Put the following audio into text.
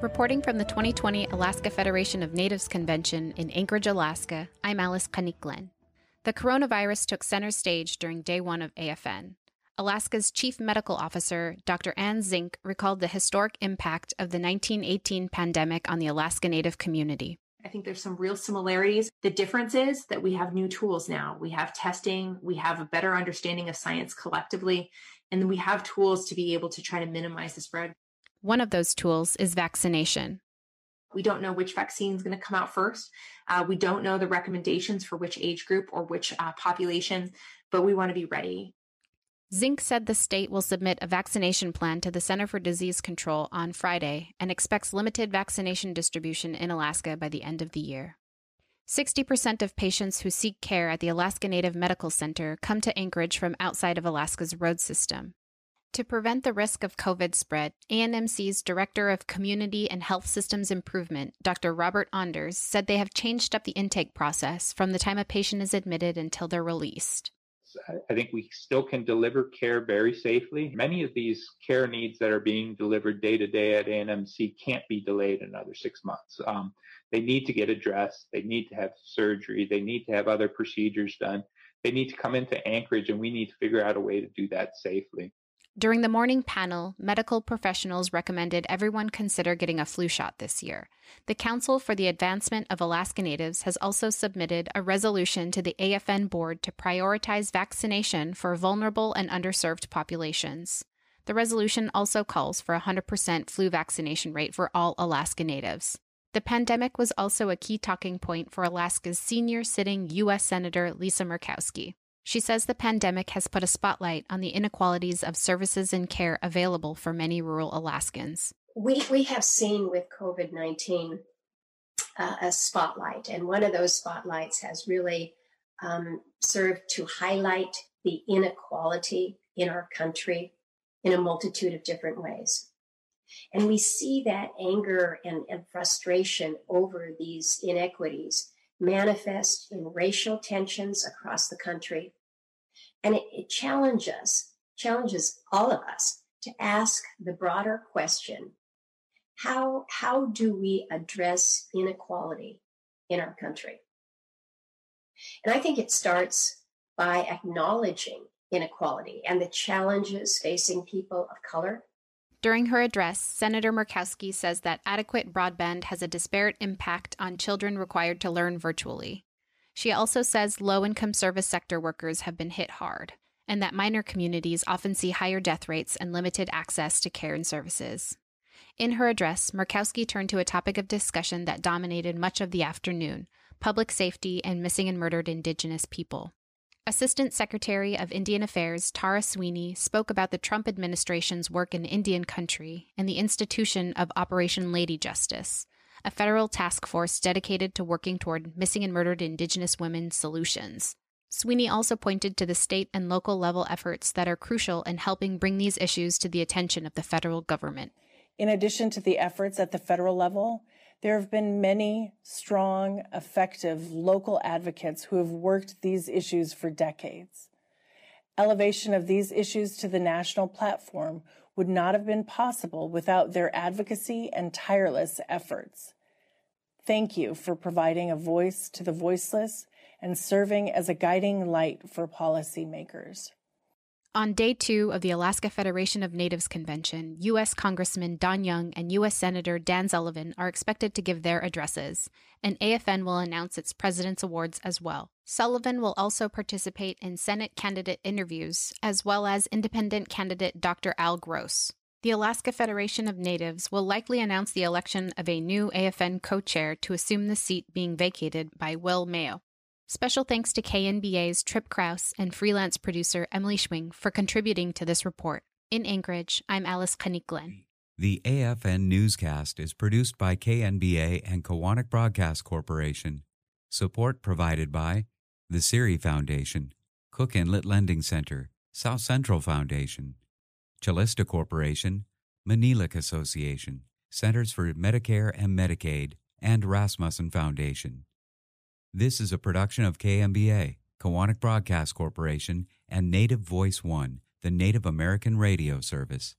Reporting from the 2020 Alaska Federation of Natives Convention in Anchorage, Alaska, I'm Alice Qannik Glenn. The coronavirus took center stage during day one of AFN. Alaska's chief medical officer, Dr. Anne Zink, recalled the historic impact of the 1918 pandemic on the Alaska Native community. I think there's some real similarities. The difference is that we have new tools now. We have testing, we have a better understanding of science collectively, and we have tools to be able to try to minimize the spread. One of those tools is vaccination. We don't know which vaccine is going to come out first. Uh, we don't know the recommendations for which age group or which uh, population, but we want to be ready. Zink said the state will submit a vaccination plan to the Center for Disease Control on Friday and expects limited vaccination distribution in Alaska by the end of the year. 60% of patients who seek care at the Alaska Native Medical Center come to Anchorage from outside of Alaska's road system. To prevent the risk of COVID spread, ANMC's Director of Community and Health Systems Improvement, Dr. Robert Onders, said they have changed up the intake process from the time a patient is admitted until they're released. I think we still can deliver care very safely. Many of these care needs that are being delivered day to day at ANMC can't be delayed another six months. Um, they need to get addressed. They need to have surgery. They need to have other procedures done. They need to come into Anchorage and we need to figure out a way to do that safely. During the morning panel, medical professionals recommended everyone consider getting a flu shot this year. The Council for the Advancement of Alaska Natives has also submitted a resolution to the AFN board to prioritize vaccination for vulnerable and underserved populations. The resolution also calls for a 100% flu vaccination rate for all Alaska Natives. The pandemic was also a key talking point for Alaska's senior sitting U.S. Senator Lisa Murkowski. She says the pandemic has put a spotlight on the inequalities of services and care available for many rural Alaskans. We, we have seen with COVID 19 uh, a spotlight, and one of those spotlights has really um, served to highlight the inequality in our country in a multitude of different ways. And we see that anger and, and frustration over these inequities manifest in racial tensions across the country, and it, it challenges, challenges all of us to ask the broader question, how, how do we address inequality in our country? And I think it starts by acknowledging inequality and the challenges facing people of color. During her address, Senator Murkowski says that adequate broadband has a disparate impact on children required to learn virtually. She also says low income service sector workers have been hit hard, and that minor communities often see higher death rates and limited access to care and services. In her address, Murkowski turned to a topic of discussion that dominated much of the afternoon public safety and missing and murdered Indigenous people. Assistant Secretary of Indian Affairs Tara Sweeney spoke about the Trump administration's work in Indian country and the institution of Operation Lady Justice, a federal task force dedicated to working toward missing and murdered Indigenous women solutions. Sweeney also pointed to the state and local level efforts that are crucial in helping bring these issues to the attention of the federal government. In addition to the efforts at the federal level, there have been many strong, effective local advocates who have worked these issues for decades. Elevation of these issues to the national platform would not have been possible without their advocacy and tireless efforts. Thank you for providing a voice to the voiceless and serving as a guiding light for policymakers. On day two of the Alaska Federation of Natives Convention, U.S. Congressman Don Young and U.S. Senator Dan Sullivan are expected to give their addresses, and AFN will announce its President's Awards as well. Sullivan will also participate in Senate candidate interviews, as well as independent candidate Dr. Al Gross. The Alaska Federation of Natives will likely announce the election of a new AFN co chair to assume the seat being vacated by Will Mayo. Special thanks to KNBA's Tripp Crouse and freelance producer Emily Schwing for contributing to this report. In Anchorage, I'm Alice Qannik Glenn. The AFN newscast is produced by KNBA and Koahnic Broadcast Corporation. Support provided by the CIRI Foundation, Cook Inlet Lending Center, South Central Foundation, Calista Corporation, Maniilaq Association, Centers for Medicare and Medicaid, and Rasmuson Foundation. This is a production of KNBA, Koahnic Broadcast Corporation, and Native Voice One, the Native American radio service.